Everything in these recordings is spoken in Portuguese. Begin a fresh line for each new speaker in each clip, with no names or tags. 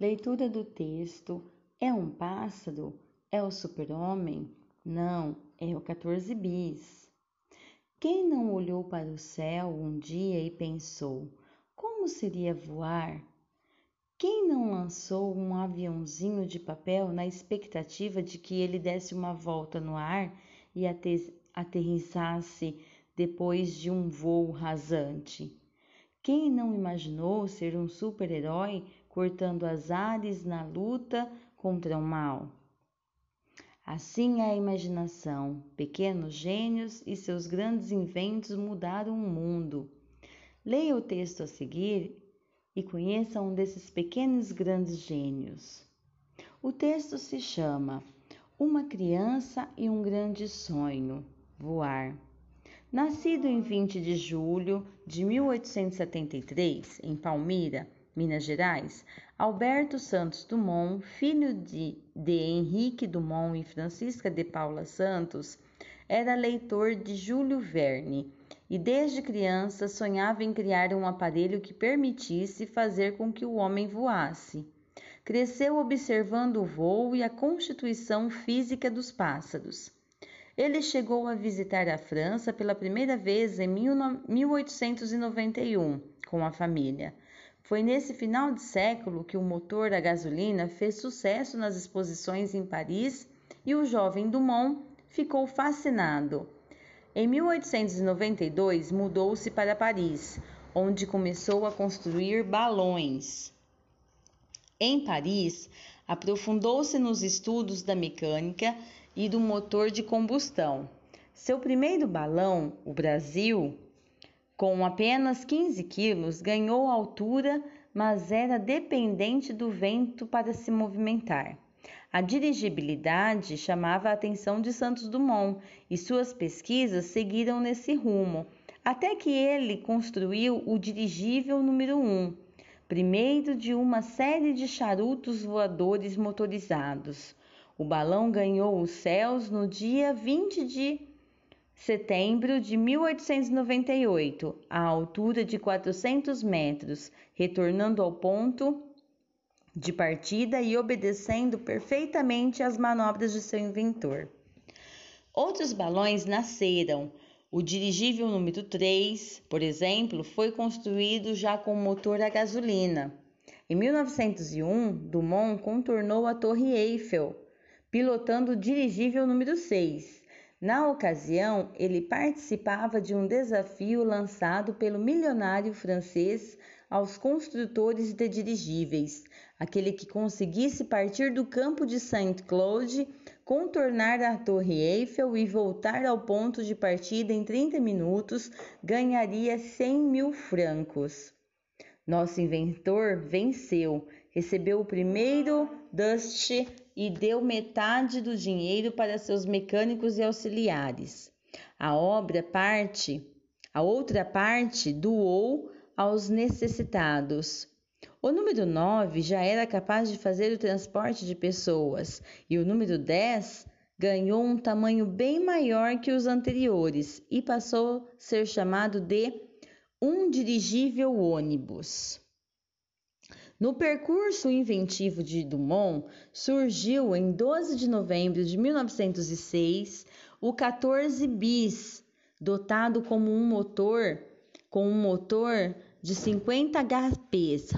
Leitura do texto: é um pássaro? É o super-homem? Não, é o 14 bis. Quem não olhou para o céu um dia e pensou: como seria voar? Quem não lançou um aviãozinho de papel na expectativa de que ele desse uma volta no ar e aterrissasse depois de um voo rasante? Quem não imaginou ser um super-herói cortando as ares na luta contra o mal? Assim é a imaginação. Pequenos gênios e seus grandes inventos mudaram o mundo. Leia o texto a seguir e conheça um desses pequenos grandes gênios. O texto se chama Uma Criança e um Grande Sonho Voar. Nascido em 20 de julho de 1873, em Palmira, Minas Gerais, Alberto Santos Dumont, filho de, de Henrique Dumont e Francisca de Paula Santos, era leitor de Júlio Verne e desde criança sonhava em criar um aparelho que permitisse fazer com que o homem voasse. Cresceu observando o voo e a constituição física dos pássaros. Ele chegou a visitar a França pela primeira vez em 1891 com a família. Foi nesse final de século que o motor a gasolina fez sucesso nas exposições em Paris e o jovem Dumont ficou fascinado. Em 1892 mudou-se para Paris, onde começou a construir balões. Em Paris, aprofundou-se nos estudos da mecânica e do motor de combustão. Seu primeiro balão, o Brasil, com apenas 15 quilos, ganhou altura, mas era dependente do vento para se movimentar. A dirigibilidade chamava a atenção de Santos Dumont e suas pesquisas seguiram nesse rumo, até que ele construiu o dirigível número 1, primeiro de uma série de charutos voadores motorizados. O balão ganhou os céus no dia 20 de setembro de 1898, à altura de 400 metros, retornando ao ponto de partida e obedecendo perfeitamente às manobras de seu inventor. Outros balões nasceram. O dirigível número 3, por exemplo, foi construído já com motor a gasolina. Em 1901, Dumont contornou a Torre Eiffel, pilotando o dirigível número 6. Na ocasião, ele participava de um desafio lançado pelo milionário francês aos construtores de dirigíveis, aquele que conseguisse partir do campo de Saint-Claude, contornar a Torre Eiffel e voltar ao ponto de partida em 30 minutos, ganharia 100 mil francos. Nosso inventor venceu, recebeu o primeiro Dust e deu metade do dinheiro para seus mecânicos e auxiliares. A obra parte, a outra parte doou aos necessitados. O número 9 já era capaz de fazer o transporte de pessoas e o número 10 ganhou um tamanho bem maior que os anteriores e passou a ser chamado de um dirigível ônibus. No percurso inventivo de Dumont, surgiu em 12 de novembro de 1906 o 14 bis, dotado como um motor com um motor de 50 HPs,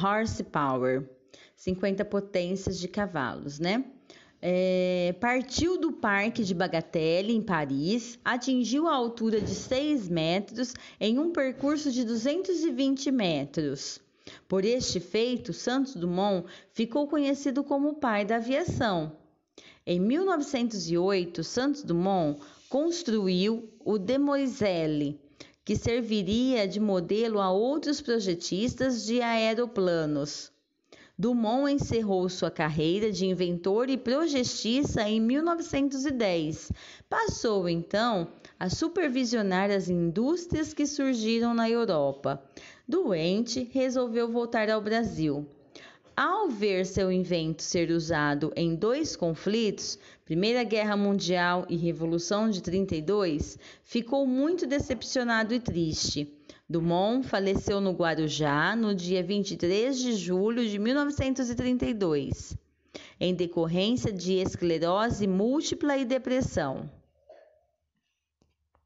horsepower, 50 potências de cavalos, né? É, partiu do Parque de Bagatelle, em Paris, atingiu a altura de 6 metros em um percurso de 220 metros. Por este feito, Santos Dumont ficou conhecido como o pai da aviação. Em 1908, Santos Dumont construiu o Demoiselle, que serviria de modelo a outros projetistas de aeroplanos. Dumont encerrou sua carreira de inventor e projetista em 1910. Passou então a supervisionar as indústrias que surgiram na Europa. Doente, resolveu voltar ao Brasil. Ao ver seu invento ser usado em dois conflitos, Primeira Guerra Mundial e Revolução de 32, ficou muito decepcionado e triste. Dumont faleceu no Guarujá no dia 23 de julho de 1932, em decorrência de esclerose múltipla e depressão.